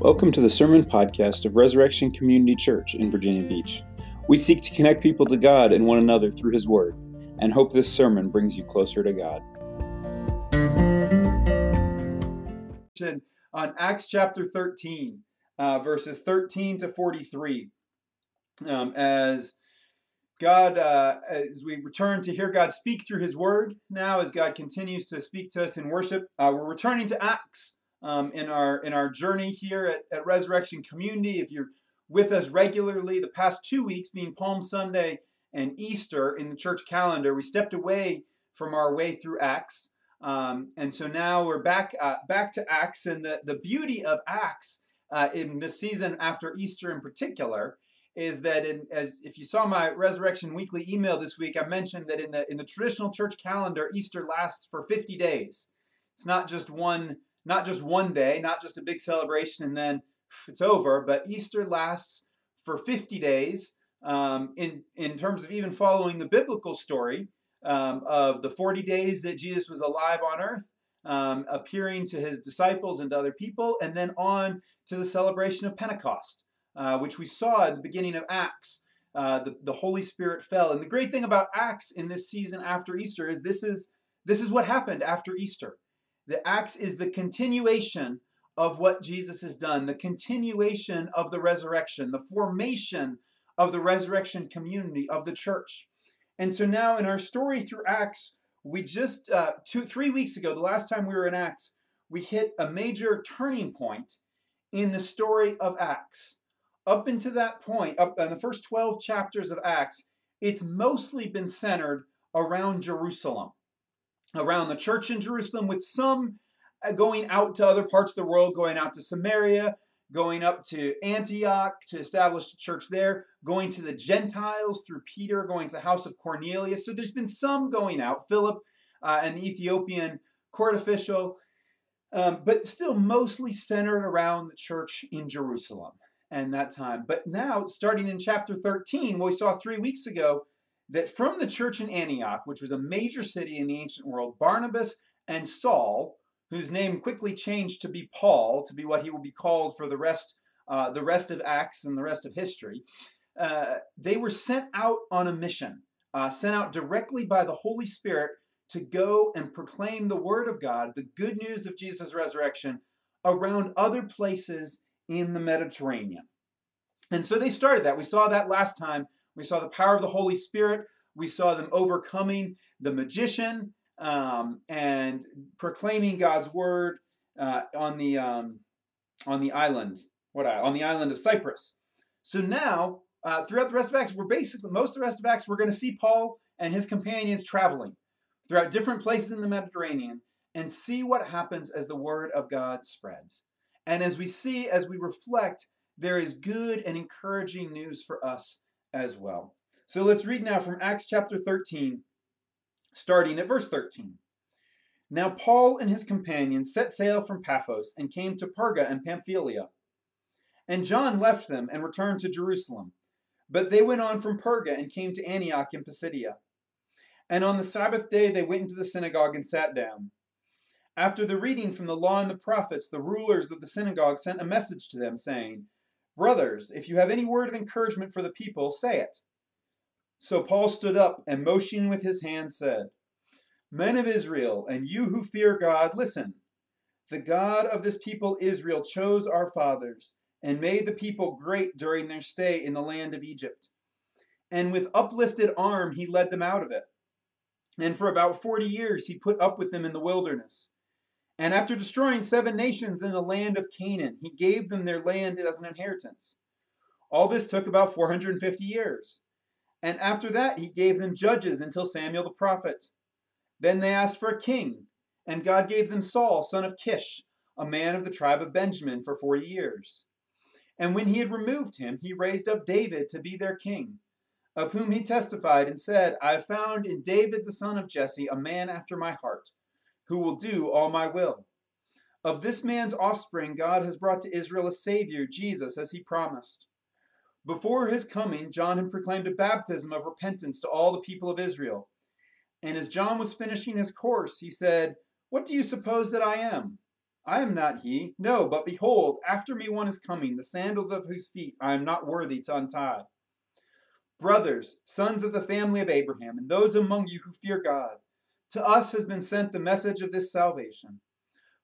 Welcome to the Sermon Podcast of Resurrection Community Church in Virginia Beach. We seek to connect people to God and one another through His Word, and hope this sermon brings you closer to God. On Acts chapter 13, uh, verses 13 to 43, um, as God, uh, as we return to hear God speak through His Word, now as God continues to speak to us in worship, uh, we're returning to Acts um, in our in our journey here at, at Resurrection Community. If you're with us regularly, the past two weeks being Palm Sunday and Easter in the church calendar, we stepped away from our way through Acts, um, and so now we're back uh, back to Acts. And the the beauty of Acts uh, in this season after Easter in particular is that in, as if you saw my resurrection weekly email this week i mentioned that in the in the traditional church calendar easter lasts for 50 days it's not just one not just one day not just a big celebration and then it's over but easter lasts for 50 days um, in in terms of even following the biblical story um, of the 40 days that jesus was alive on earth um, appearing to his disciples and to other people and then on to the celebration of pentecost uh, which we saw at the beginning of Acts. Uh, the, the Holy Spirit fell. And the great thing about Acts in this season after Easter is this is this is what happened after Easter. The Acts is the continuation of what Jesus has done, the continuation of the resurrection, the formation of the resurrection community of the church. And so now in our story through Acts, we just uh, two three weeks ago, the last time we were in Acts, we hit a major turning point in the story of Acts up until that point, up in the first 12 chapters of Acts, it's mostly been centered around Jerusalem, around the church in Jerusalem, with some uh, going out to other parts of the world, going out to Samaria, going up to Antioch to establish a church there, going to the Gentiles through Peter, going to the house of Cornelius. So there's been some going out, Philip uh, and the Ethiopian court official, um, but still mostly centered around the church in Jerusalem and that time. But now, starting in chapter 13, what we saw three weeks ago that from the church in Antioch, which was a major city in the ancient world, Barnabas and Saul, whose name quickly changed to be Paul, to be what he will be called for the rest, uh, the rest of Acts and the rest of history, uh, they were sent out on a mission, uh, sent out directly by the Holy Spirit to go and proclaim the word of God, the good news of Jesus' resurrection, around other places in the Mediterranean. And so they started that. We saw that last time. We saw the power of the Holy Spirit. We saw them overcoming the magician um, and proclaiming God's word uh, on the um, on the island. What on the island of Cyprus. So now, uh, throughout the rest of Acts, we're basically most of the rest of Acts, we're going to see Paul and his companions traveling throughout different places in the Mediterranean and see what happens as the word of God spreads. And as we see, as we reflect, there is good and encouraging news for us as well. So let's read now from Acts chapter 13, starting at verse 13. Now Paul and his companions set sail from Paphos and came to Perga and Pamphylia. And John left them and returned to Jerusalem. But they went on from Perga and came to Antioch in Pisidia. And on the Sabbath day they went into the synagogue and sat down. After the reading from the law and the prophets, the rulers of the synagogue sent a message to them, saying, Brothers, if you have any word of encouragement for the people, say it. So Paul stood up and motioning with his hand said, Men of Israel, and you who fear God, listen. The God of this people Israel chose our fathers and made the people great during their stay in the land of Egypt. And with uplifted arm he led them out of it. And for about forty years he put up with them in the wilderness. And after destroying seven nations in the land of Canaan, he gave them their land as an inheritance. All this took about 450 years. And after that, he gave them judges until Samuel the prophet. Then they asked for a king, and God gave them Saul, son of Kish, a man of the tribe of Benjamin, for 40 years. And when he had removed him, he raised up David to be their king, of whom he testified and said, I have found in David the son of Jesse a man after my heart who will do all my will. Of this man's offspring, God has brought to Israel a Savior, Jesus, as he promised. Before his coming, John had proclaimed a baptism of repentance to all the people of Israel. And as John was finishing his course, he said, What do you suppose that I am? I am not he. No, but behold, after me one is coming, the sandals of whose feet I am not worthy to untie. Brothers, sons of the family of Abraham, and those among you who fear God, to us has been sent the message of this salvation.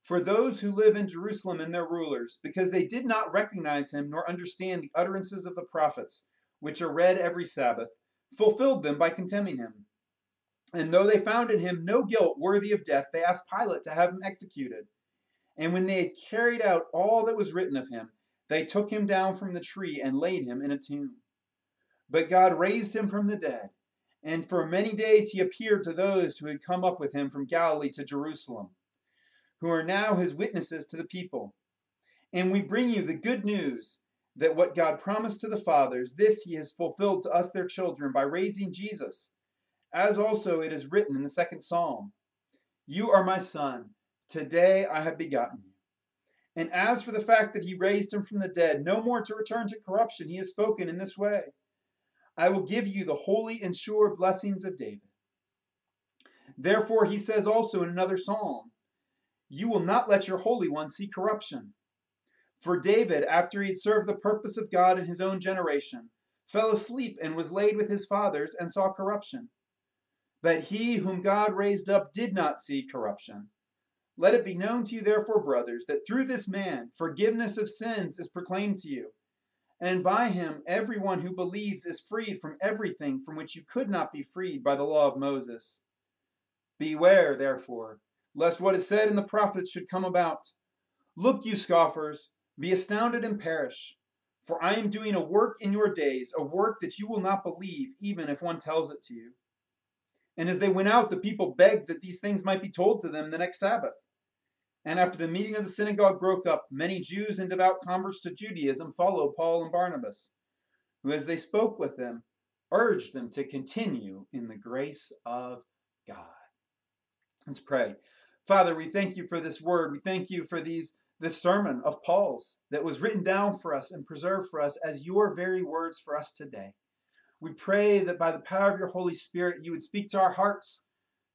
For those who live in Jerusalem and their rulers, because they did not recognize him nor understand the utterances of the prophets, which are read every Sabbath, fulfilled them by condemning him. And though they found in him no guilt worthy of death, they asked Pilate to have him executed. And when they had carried out all that was written of him, they took him down from the tree and laid him in a tomb. But God raised him from the dead, and for many days he appeared to those who had come up with him from Galilee to Jerusalem, who are now his witnesses to the people. And we bring you the good news that what God promised to the fathers, this he has fulfilled to us their children by raising Jesus, as also it is written in the second psalm You are my son, today I have begotten you. And as for the fact that he raised him from the dead, no more to return to corruption, he has spoken in this way I will give you the holy and sure blessings of David. Therefore, he says also in another psalm, You will not let your Holy One see corruption. For David, after he had served the purpose of God in his own generation, fell asleep and was laid with his fathers and saw corruption. But he whom God raised up did not see corruption. Let it be known to you, therefore, brothers, that through this man forgiveness of sins is proclaimed to you. And by him, everyone who believes is freed from everything from which you could not be freed by the law of Moses. Beware, therefore, lest what is said in the prophets should come about. Look, you scoffers, be astounded and perish. For I am doing a work in your days, a work that you will not believe, even if one tells it to you. And as they went out, the people begged that these things might be told to them the next Sabbath. And after the meeting of the synagogue broke up, many Jews and devout converts to Judaism followed Paul and Barnabas, who, as they spoke with them, urged them to continue in the grace of God. Let's pray. Father, we thank you for this word. We thank you for these this sermon of Paul's that was written down for us and preserved for us as your very words for us today. We pray that by the power of your Holy Spirit, you would speak to our hearts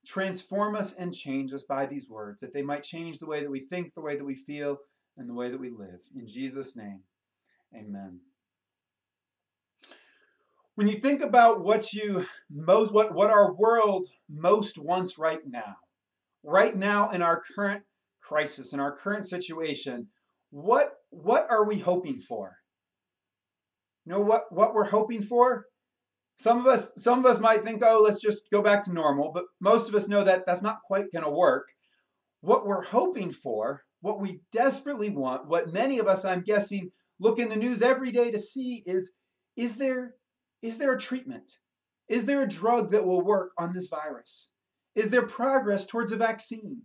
Transform us and change us by these words, that they might change the way that we think, the way that we feel, and the way that we live. In Jesus' name, amen. When you think about what you most what, what our world most wants right now, right now in our current crisis, in our current situation, what what are we hoping for? You know what what we're hoping for? Some of us, some of us might think, oh, let's just go back to normal, but most of us know that that's not quite going to work. What we're hoping for, what we desperately want, what many of us, I'm guessing, look in the news every day to see is, is there, is there a treatment? Is there a drug that will work on this virus? Is there progress towards a vaccine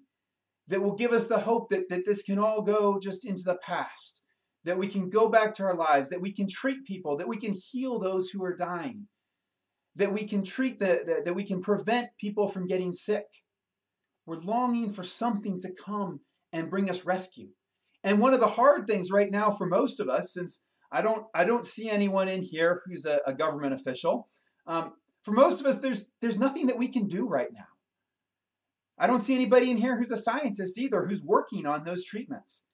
that will give us the hope that, that this can all go just into the past? That we can go back to our lives, that we can treat people, that we can heal those who are dying? That we can treat the, the, that we can prevent people from getting sick. We're longing for something to come and bring us rescue. And one of the hard things right now for most of us, since I don't I don't see anyone in here who's a, a government official, um, for most of us, there's there's nothing that we can do right now. I don't see anybody in here who's a scientist either who's working on those treatments.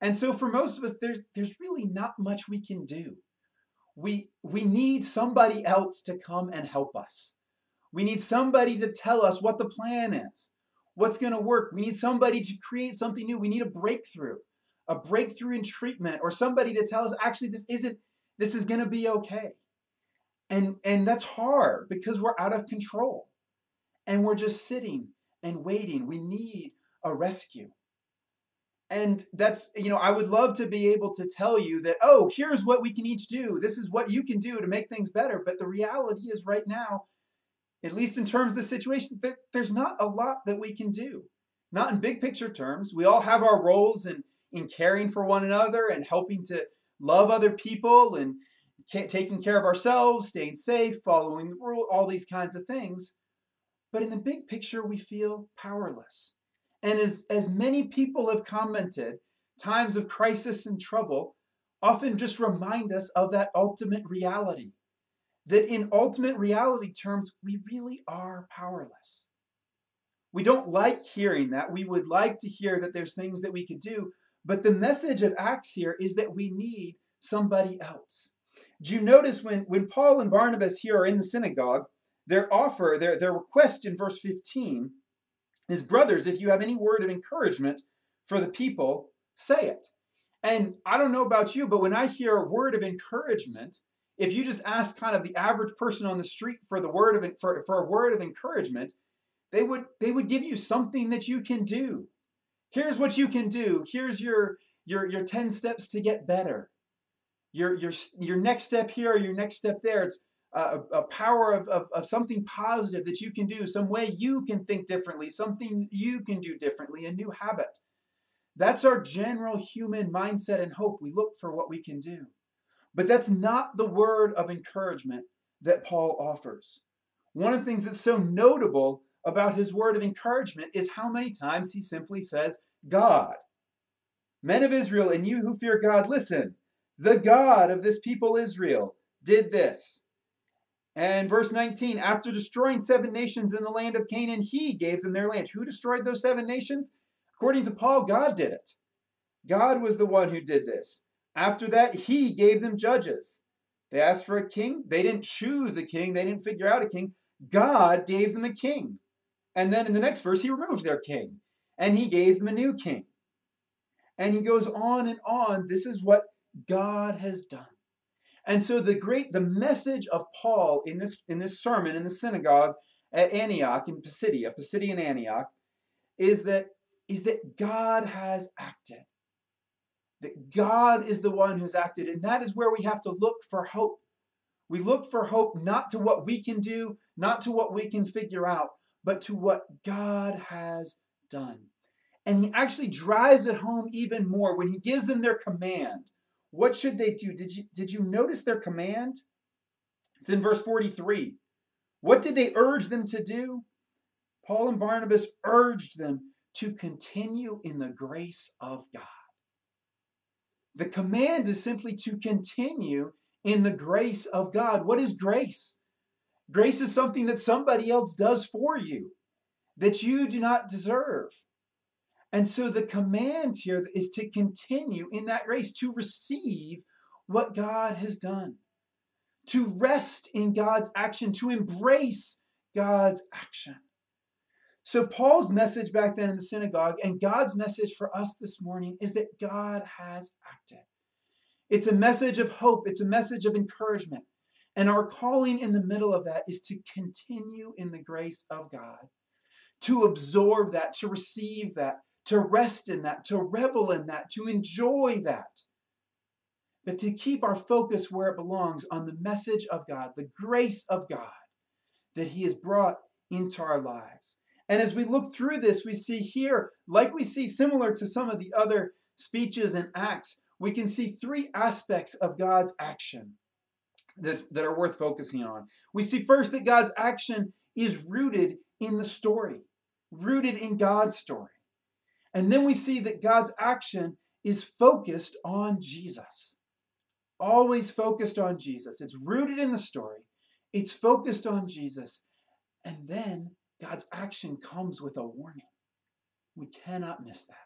And so for most of us, there's there's really not much we can do we we need somebody else to come and help us. We need somebody to tell us what the plan is, what's going to work. We need somebody to create something new. We need a breakthrough, a breakthrough in treatment, or somebody to tell us actually this isn't this is going to be okay. And and that's hard because we're out of control. And we're just sitting and waiting. We need a rescue. And that's, you know, I would love to be able to tell you that, oh, here's what we can each do. This is what you can do to make things better. But the reality is, right now, at least in terms of the situation, there, there's not a lot that we can do. Not in big picture terms. We all have our roles in, in caring for one another and helping to love other people and taking care of ourselves, staying safe, following the rule, all these kinds of things. But in the big picture, we feel powerless. And as, as many people have commented, times of crisis and trouble often just remind us of that ultimate reality. That in ultimate reality terms, we really are powerless. We don't like hearing that. We would like to hear that there's things that we could do. But the message of Acts here is that we need somebody else. Do you notice when, when Paul and Barnabas here are in the synagogue, their offer, their, their request in verse 15 is, Brothers, if you have any word of encouragement for the people, say it. And I don't know about you, but when I hear a word of encouragement, if you just ask kind of the average person on the street for the word of for, for a word of encouragement, they would they would give you something that you can do. Here's what you can do. Here's your your your 10 steps to get better. Your your your next step here, your next step there. It's a, a power of, of, of something positive that you can do, some way you can think differently, something you can do differently, a new habit. That's our general human mindset and hope. We look for what we can do. But that's not the word of encouragement that Paul offers. One of the things that's so notable about his word of encouragement is how many times he simply says, God. Men of Israel, and you who fear God, listen. The God of this people Israel did this. And verse 19, after destroying seven nations in the land of Canaan, he gave them their land. Who destroyed those seven nations? According to Paul, God did it. God was the one who did this. After that, he gave them judges. They asked for a king. They didn't choose a king, they didn't figure out a king. God gave them a king. And then in the next verse, he removed their king and he gave them a new king. And he goes on and on. This is what God has done. And so the great the message of Paul in this in this sermon in the synagogue at Antioch in Pisidia, Pisidian Antioch, is that is that God has acted. That God is the one who's acted, and that is where we have to look for hope. We look for hope not to what we can do, not to what we can figure out, but to what God has done. And he actually drives it home even more when he gives them their command. What should they do? Did you, did you notice their command? It's in verse 43. What did they urge them to do? Paul and Barnabas urged them to continue in the grace of God. The command is simply to continue in the grace of God. What is grace? Grace is something that somebody else does for you that you do not deserve. And so the command here is to continue in that grace, to receive what God has done, to rest in God's action, to embrace God's action. So, Paul's message back then in the synagogue and God's message for us this morning is that God has acted. It's a message of hope, it's a message of encouragement. And our calling in the middle of that is to continue in the grace of God, to absorb that, to receive that, to rest in that, to revel in that, to enjoy that. But to keep our focus where it belongs on the message of God, the grace of God that He has brought into our lives. And as we look through this, we see here, like we see similar to some of the other speeches and acts, we can see three aspects of God's action that, that are worth focusing on. We see first that God's action is rooted in the story, rooted in God's story. And then we see that God's action is focused on Jesus. Always focused on Jesus. It's rooted in the story, it's focused on Jesus. And then God's action comes with a warning. We cannot miss that.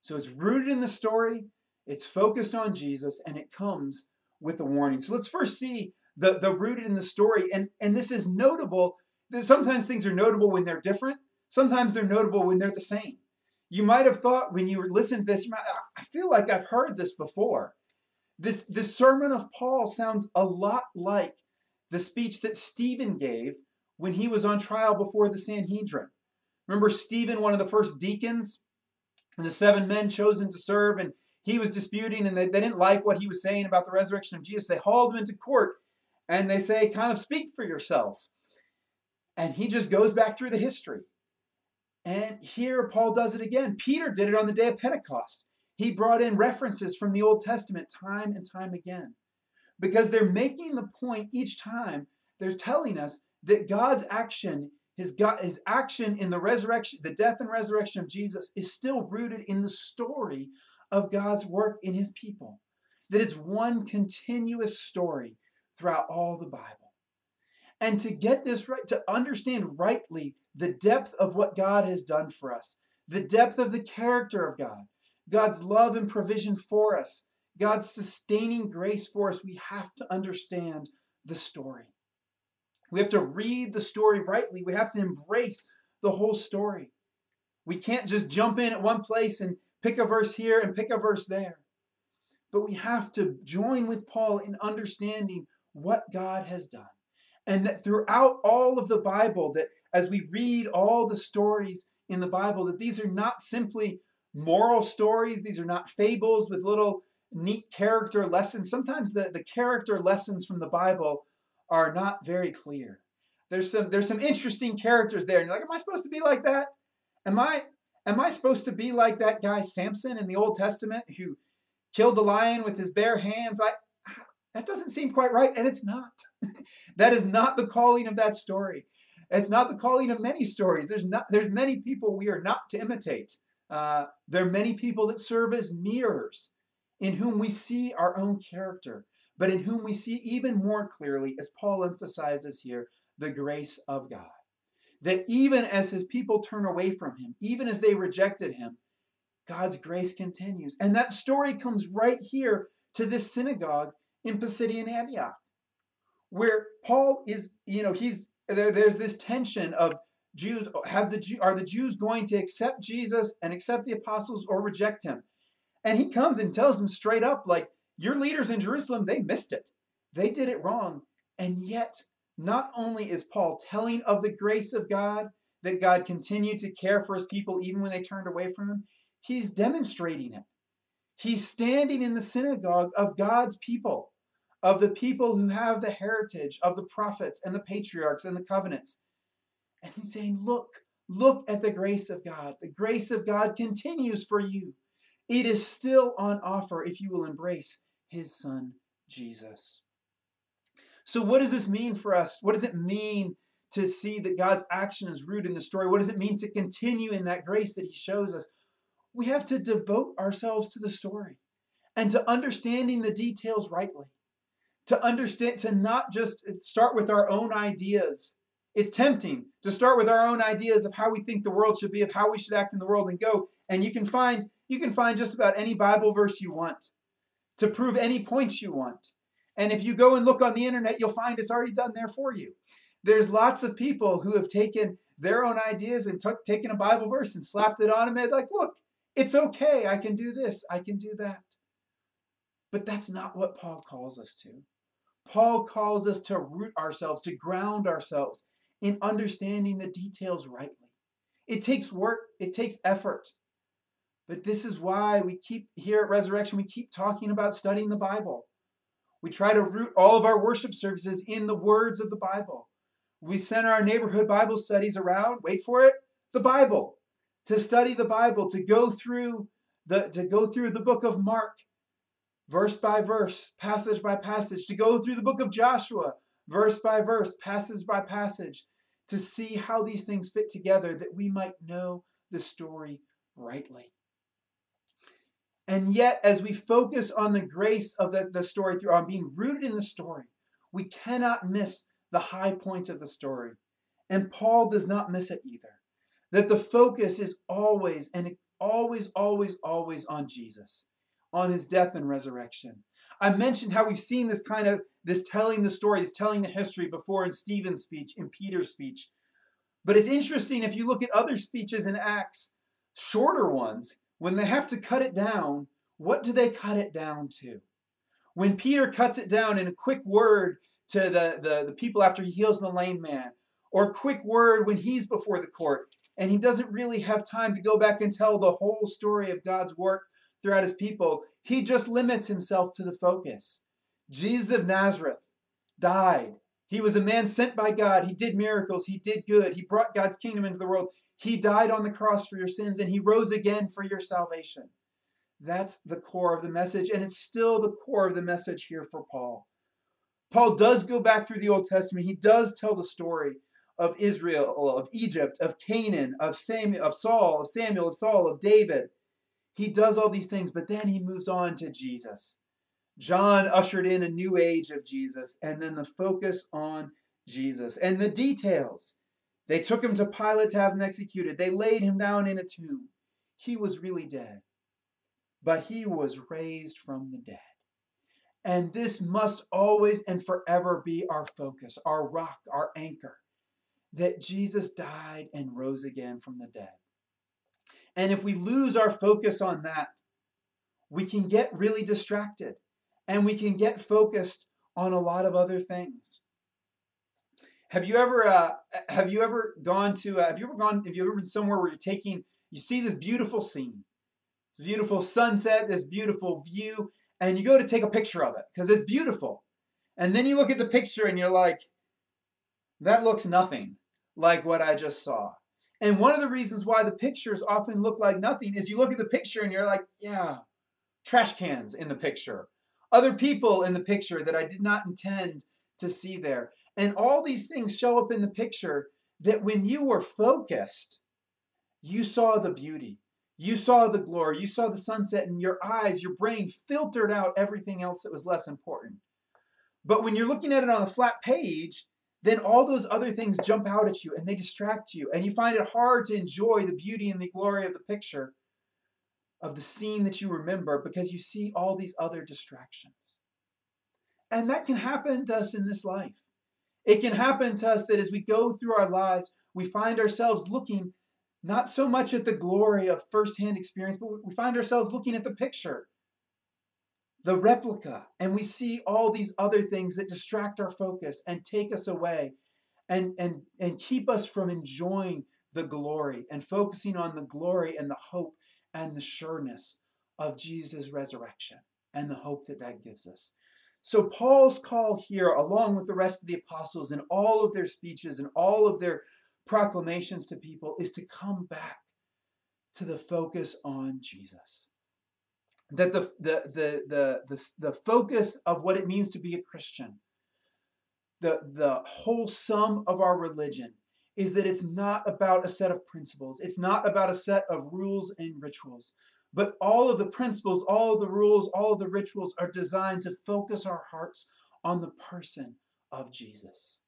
So it's rooted in the story, it's focused on Jesus, and it comes with a warning. So let's first see the, the rooted in the story. And, and this is notable. Sometimes things are notable when they're different, sometimes they're notable when they're the same. You might have thought when you listened to this, I feel like I've heard this before. This, this sermon of Paul sounds a lot like the speech that Stephen gave when he was on trial before the Sanhedrin. Remember Stephen, one of the first deacons, and the seven men chosen to serve, and he was disputing, and they, they didn't like what he was saying about the resurrection of Jesus. They hauled him into court, and they say, kind of speak for yourself. And he just goes back through the history. And here Paul does it again. Peter did it on the day of Pentecost. He brought in references from the Old Testament time and time again. Because they're making the point each time, they're telling us that God's action, his, God, his action in the resurrection, the death and resurrection of Jesus, is still rooted in the story of God's work in his people. That it's one continuous story throughout all the Bible. And to get this right, to understand rightly the depth of what God has done for us, the depth of the character of God, God's love and provision for us, God's sustaining grace for us, we have to understand the story. We have to read the story rightly. We have to embrace the whole story. We can't just jump in at one place and pick a verse here and pick a verse there. But we have to join with Paul in understanding what God has done. And that throughout all of the Bible, that as we read all the stories in the Bible, that these are not simply moral stories, these are not fables with little neat character lessons. Sometimes the, the character lessons from the Bible are not very clear. There's some there's some interesting characters there, and you're like, am I supposed to be like that? Am I am I supposed to be like that guy Samson in the Old Testament who killed the lion with his bare hands? I that doesn't seem quite right, and it's not. that is not the calling of that story. It's not the calling of many stories. There's not there's many people we are not to imitate. Uh, there are many people that serve as mirrors in whom we see our own character, but in whom we see even more clearly, as Paul emphasizes here, the grace of God. That even as his people turn away from him, even as they rejected him, God's grace continues. And that story comes right here to this synagogue in Pisidian Antioch, where Paul is, you know, he's there, there's this tension of Jews have the are the Jews going to accept Jesus and accept the apostles or reject him? And he comes and tells them straight up, like, your leaders in Jerusalem, they missed it. They did it wrong. And yet, not only is Paul telling of the grace of God, that God continued to care for his people even when they turned away from him, he's demonstrating it. He's standing in the synagogue of God's people, of the people who have the heritage of the prophets and the patriarchs and the covenants. And he's saying, Look, look at the grace of God. The grace of God continues for you. It is still on offer if you will embrace his son, Jesus. So, what does this mean for us? What does it mean to see that God's action is rooted in the story? What does it mean to continue in that grace that he shows us? We have to devote ourselves to the story and to understanding the details rightly. To understand, to not just start with our own ideas. It's tempting to start with our own ideas of how we think the world should be, of how we should act in the world, and go. And you can find you can find just about any Bible verse you want to prove any points you want. And if you go and look on the internet, you'll find it's already done there for you. There's lots of people who have taken their own ideas and took taken a Bible verse and slapped it on them and like, look, it's okay. I can do this. I can do that. But that's not what Paul calls us to. Paul calls us to root ourselves, to ground ourselves in understanding the details rightly. It takes work, it takes effort. But this is why we keep here at Resurrection, we keep talking about studying the Bible. We try to root all of our worship services in the words of the Bible. We center our neighborhood Bible studies around, wait for it, the Bible. To study the Bible, to go through the to go through the book of Mark, verse by verse, passage by passage, to go through the book of Joshua, verse by verse, passage by passage, to see how these things fit together that we might know the story rightly. And yet, as we focus on the grace of the, the story through on being rooted in the story, we cannot miss the high points of the story. And Paul does not miss it either. That the focus is always and always, always, always on Jesus, on his death and resurrection. I mentioned how we've seen this kind of this telling the story, this telling the history before in Stephen's speech, in Peter's speech. But it's interesting if you look at other speeches in Acts, shorter ones, when they have to cut it down, what do they cut it down to? When Peter cuts it down in a quick word to the, the, the people after he heals the lame man, or a quick word when he's before the court, and he doesn't really have time to go back and tell the whole story of God's work throughout his people, he just limits himself to the focus. Jesus of Nazareth died. He was a man sent by God. He did miracles. He did good. He brought God's kingdom into the world. He died on the cross for your sins and he rose again for your salvation. That's the core of the message, and it's still the core of the message here for Paul. Paul does go back through the Old Testament. He does tell the story of Israel, of Egypt, of Canaan, of Samuel, of Saul, of Samuel, of Saul, of David. He does all these things, but then he moves on to Jesus. John ushered in a new age of Jesus, and then the focus on Jesus. And the details they took him to Pilate to have him executed, they laid him down in a tomb. He was really dead, but he was raised from the dead. And this must always and forever be our focus, our rock, our anchor that Jesus died and rose again from the dead. And if we lose our focus on that, we can get really distracted and we can get focused on a lot of other things. Have you ever uh, have you ever gone to uh, have you ever gone have you ever been somewhere where you're taking you see this beautiful scene, this beautiful sunset, this beautiful view, and you go to take a picture of it because it's beautiful, and then you look at the picture and you're like, that looks nothing like what I just saw. And one of the reasons why the pictures often look like nothing is you look at the picture and you're like, yeah, trash cans in the picture, other people in the picture that I did not intend to see there. And all these things show up in the picture that when you were focused, you saw the beauty. You saw the glory. You saw the sunset, and your eyes, your brain filtered out everything else that was less important. But when you're looking at it on a flat page, then all those other things jump out at you and they distract you. And you find it hard to enjoy the beauty and the glory of the picture of the scene that you remember because you see all these other distractions. And that can happen to us in this life. It can happen to us that as we go through our lives, we find ourselves looking not so much at the glory of firsthand experience, but we find ourselves looking at the picture the replica, and we see all these other things that distract our focus and take us away and, and, and keep us from enjoying the glory and focusing on the glory and the hope and the sureness of Jesus' resurrection and the hope that that gives us. So, Paul's call here, along with the rest of the apostles in all of their speeches and all of their proclamations to people, is to come back to the focus on Jesus that the, the, the, the, the, the focus of what it means to be a Christian, the, the whole sum of our religion, is that it's not about a set of principles. It's not about a set of rules and rituals. But all of the principles, all of the rules, all of the rituals are designed to focus our hearts on the person of Jesus.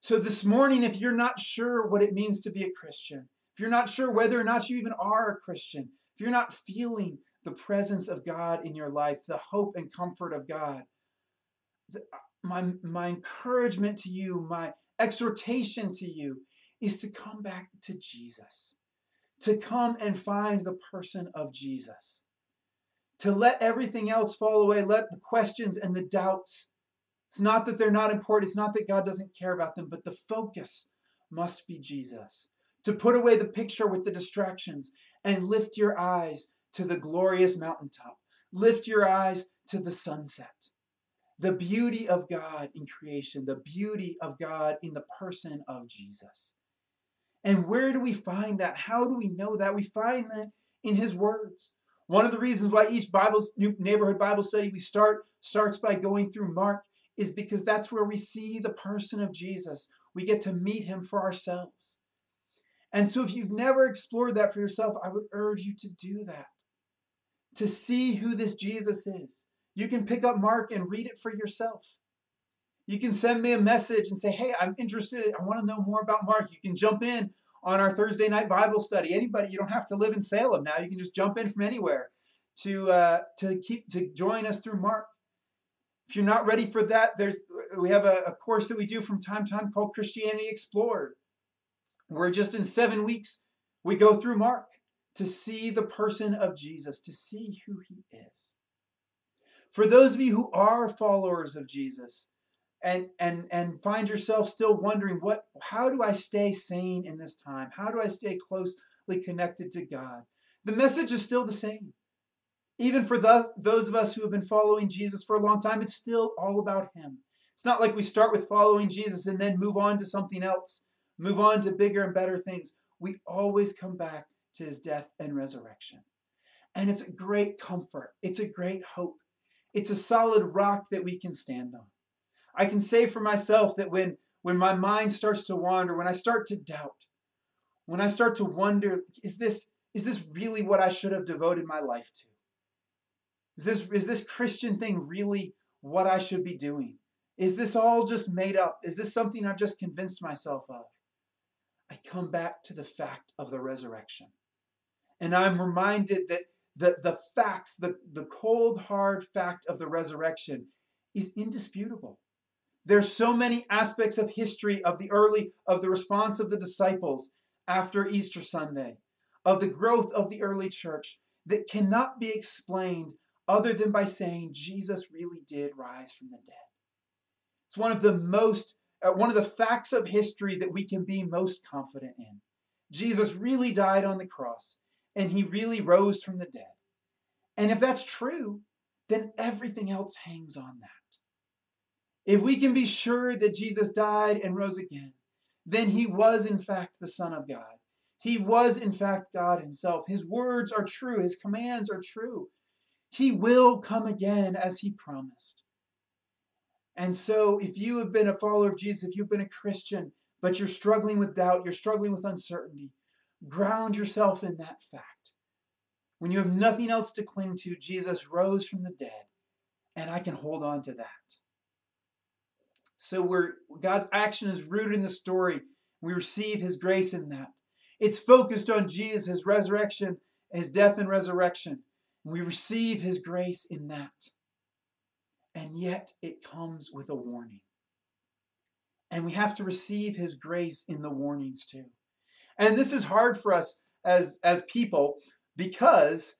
So this morning, if you're not sure what it means to be a Christian, if you're not sure whether or not you even are a Christian, if you're not feeling the presence of God in your life, the hope and comfort of God. The, uh, my, my encouragement to you, my exhortation to you is to come back to Jesus, to come and find the person of Jesus, to let everything else fall away, let the questions and the doubts. It's not that they're not important, it's not that God doesn't care about them, but the focus must be Jesus. To put away the picture with the distractions and lift your eyes to the glorious mountaintop. Lift your eyes to the sunset. The beauty of God in creation, the beauty of God in the person of Jesus. And where do we find that? How do we know that? We find that in his words. One of the reasons why each Bible neighborhood Bible study we start starts by going through Mark is because that's where we see the person of Jesus. We get to meet him for ourselves. And so if you've never explored that for yourself, I would urge you to do that to see who this Jesus is. You can pick up Mark and read it for yourself. You can send me a message and say, Hey, I'm interested. I want to know more about Mark. You can jump in on our Thursday night Bible study. Anybody, you don't have to live in Salem now. You can just jump in from anywhere to uh, to keep to join us through Mark. If you're not ready for that, there's we have a, a course that we do from time to time called Christianity Explored. We're just in seven weeks. We go through Mark to see the person of Jesus, to see who he is. For those of you who are followers of Jesus and and and find yourself still wondering what how do I stay sane in this time? How do I stay closely connected to God? The message is still the same. Even for the, those of us who have been following Jesus for a long time, it's still all about him. It's not like we start with following Jesus and then move on to something else, move on to bigger and better things. We always come back to his death and resurrection. And it's a great comfort, it's a great hope, it's a solid rock that we can stand on. I can say for myself that when, when my mind starts to wander, when I start to doubt, when I start to wonder, is this, is this really what I should have devoted my life to? Is this, is this Christian thing really what I should be doing? Is this all just made up? Is this something I've just convinced myself of? I come back to the fact of the resurrection. And I'm reminded that the, the facts, the, the cold, hard fact of the resurrection is indisputable. There's so many aspects of history of the early, of the response of the disciples after Easter Sunday, of the growth of the early church that cannot be explained other than by saying Jesus really did rise from the dead. It's one of the most, uh, one of the facts of history that we can be most confident in. Jesus really died on the cross and he really rose from the dead. And if that's true, then everything else hangs on that. If we can be sure that Jesus died and rose again, then he was in fact the Son of God. He was in fact God himself. His words are true, his commands are true. He will come again as he promised. And so, if you have been a follower of Jesus, if you've been a Christian, but you're struggling with doubt, you're struggling with uncertainty, ground yourself in that fact. When you have nothing else to cling to, Jesus rose from the dead, and I can hold on to that. So we're God's action is rooted in the story. We receive his grace in that. It's focused on Jesus, his resurrection, his death and resurrection. We receive his grace in that. And yet it comes with a warning. And we have to receive his grace in the warnings too. And this is hard for us as, as people because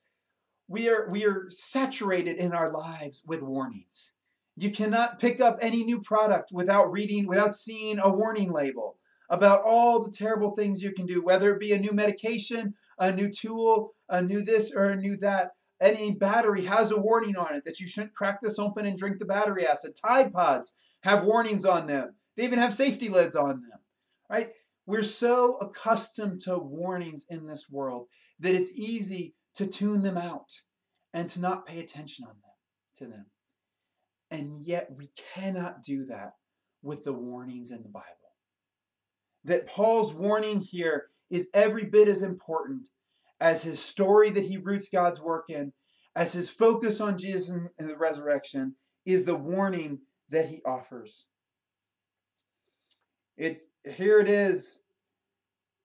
we are, we are saturated in our lives with warnings. You cannot pick up any new product without reading, without seeing a warning label about all the terrible things you can do, whether it be a new medication, a new tool, a new this or a new that. Any battery has a warning on it that you shouldn't crack this open and drink the battery acid. Tide Pods have warnings on them. They even have safety lids on them, right? We're so accustomed to warnings in this world that it's easy to tune them out and to not pay attention on them to them. And yet we cannot do that with the warnings in the Bible. That Paul's warning here is every bit as important as his story that he roots God's work in, as his focus on Jesus and the resurrection, is the warning that he offers. It's here it is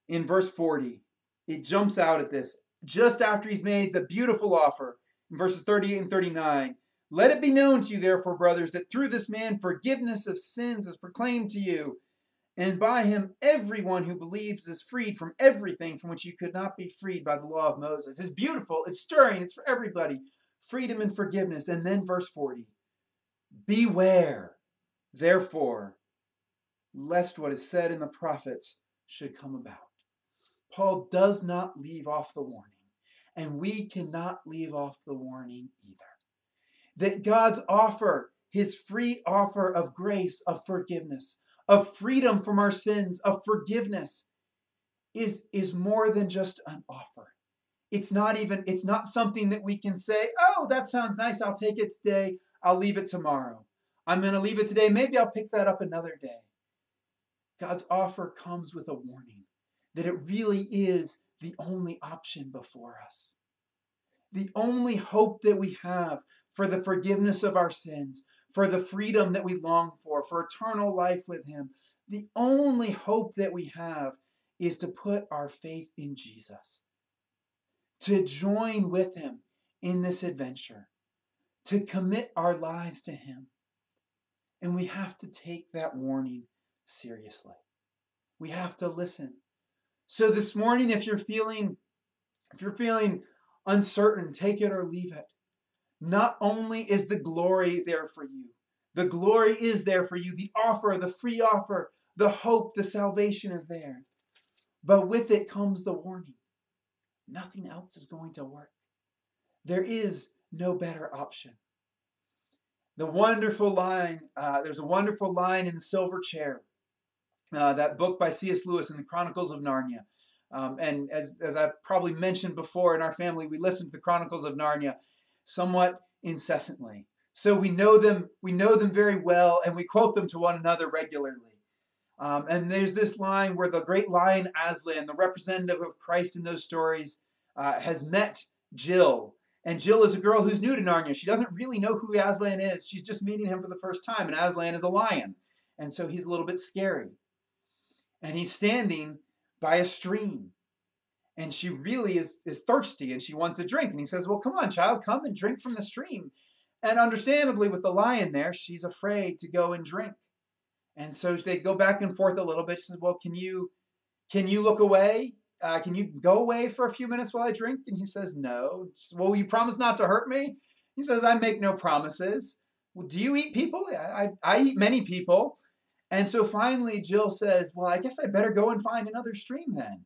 in verse 40. It jumps out at this just after he's made the beautiful offer in verses 38 and 39. Let it be known to you, therefore, brothers, that through this man forgiveness of sins is proclaimed to you, and by him everyone who believes is freed from everything from which you could not be freed by the law of Moses. It's beautiful, it's stirring, it's for everybody. Freedom and forgiveness. And then verse 40 Beware, therefore, lest what is said in the prophets should come about. Paul does not leave off the warning, and we cannot leave off the warning either that God's offer, his free offer of grace, of forgiveness, of freedom from our sins, of forgiveness, is, is more than just an offer. It's not even, it's not something that we can say, oh, that sounds nice. I'll take it today. I'll leave it tomorrow. I'm going to leave it today. Maybe I'll pick that up another day. God's offer comes with a warning that it really is the only option before us. The only hope that we have for the forgiveness of our sins, for the freedom that we long for, for eternal life with Him. The only hope that we have is to put our faith in Jesus, to join with Him in this adventure, to commit our lives to Him. And we have to take that warning seriously. We have to listen. So this morning, if you're feeling, if you're feeling uncertain, take it or leave it. Not only is the glory there for you, the glory is there for you, the offer, the free offer, the hope, the salvation is there. But with it comes the warning nothing else is going to work. There is no better option. The wonderful line, uh, there's a wonderful line in The Silver Chair, uh, that book by C.S. Lewis in the Chronicles of Narnia. Um, and as, as I've probably mentioned before in our family, we listen to the Chronicles of Narnia somewhat incessantly. So we know them, we know them very well, and we quote them to one another regularly. Um, and there's this line where the great lion Aslan, the representative of Christ in those stories, uh, has met Jill, And Jill is a girl who's new to Narnia. She doesn't really know who Aslan is. She's just meeting him for the first time, and Aslan is a lion. And so he's a little bit scary. And he's standing by a stream. And she really is, is thirsty and she wants a drink. And he says, Well, come on, child, come and drink from the stream. And understandably, with the lion there, she's afraid to go and drink. And so they go back and forth a little bit. She says, Well, can you can you look away? Uh, can you go away for a few minutes while I drink? And he says, No. Says, well, you promise not to hurt me? He says, I make no promises. Well, do you eat people? I, I, I eat many people. And so finally, Jill says, Well, I guess I better go and find another stream then.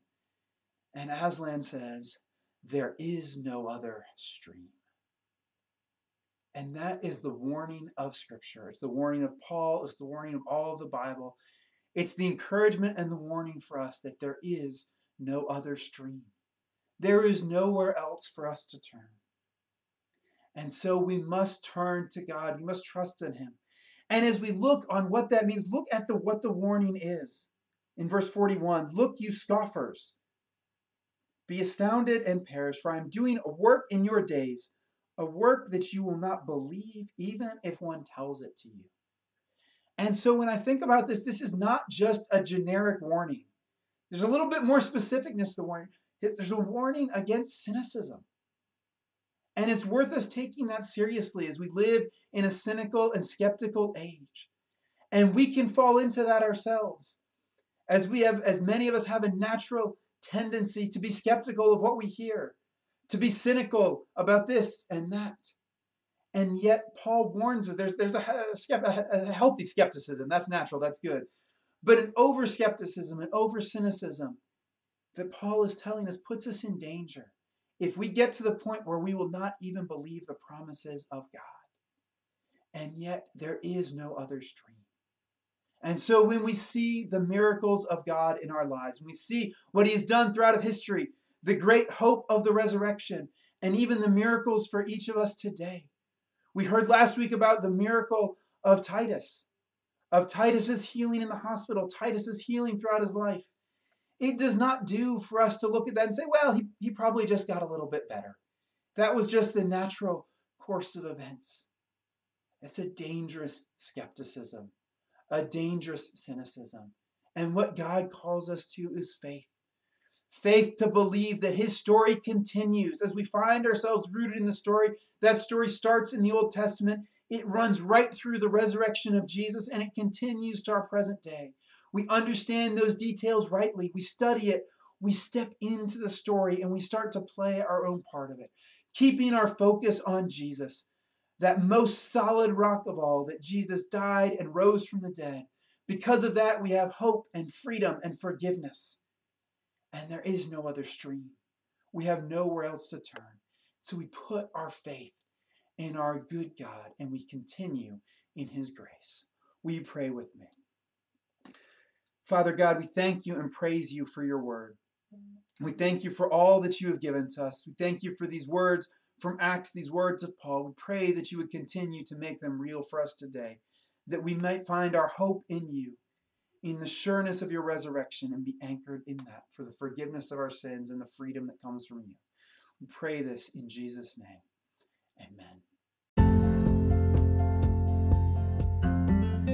And Aslan says, There is no other stream. And that is the warning of Scripture. It's the warning of Paul, it's the warning of all of the Bible. It's the encouragement and the warning for us that there is no other stream. There is nowhere else for us to turn. And so we must turn to God. We must trust in Him. And as we look on what that means, look at the what the warning is. In verse 41, look, you scoffers, be astounded and perish, for I am doing a work in your days, a work that you will not believe, even if one tells it to you. And so when I think about this, this is not just a generic warning. There's a little bit more specificness to the warning. There's a warning against cynicism. And it's worth us taking that seriously as we live in a cynical and skeptical age. And we can fall into that ourselves. As we have, as many of us have a natural tendency to be skeptical of what we hear, to be cynical about this and that. And yet, Paul warns us there's, there's a, a, a healthy skepticism. That's natural, that's good. But an over skepticism, an over cynicism that Paul is telling us puts us in danger if we get to the point where we will not even believe the promises of God. And yet, there is no other stream. And so, when we see the miracles of God in our lives, when we see what He has done throughout history, the great hope of the resurrection, and even the miracles for each of us today, we heard last week about the miracle of Titus, of Titus's healing in the hospital, Titus's healing throughout his life. It does not do for us to look at that and say, well, he, he probably just got a little bit better. That was just the natural course of events. It's a dangerous skepticism, a dangerous cynicism. And what God calls us to is faith faith to believe that his story continues. As we find ourselves rooted in the story, that story starts in the Old Testament, it runs right through the resurrection of Jesus, and it continues to our present day. We understand those details rightly, we study it, we step into the story, and we start to play our own part of it, keeping our focus on Jesus. That most solid rock of all, that Jesus died and rose from the dead. Because of that, we have hope and freedom and forgiveness and there is no other stream. We have nowhere else to turn. So we put our faith in our good God and we continue in his grace. You pray with me? Father God, we thank you and praise you for your word. We thank you for all that you have given to us. We thank you for these words from Acts, these words of Paul. We pray that you would continue to make them real for us today, that we might find our hope in you in the sureness of your resurrection and be anchored in that for the forgiveness of our sins and the freedom that comes from you. We pray this in Jesus' name. Amen.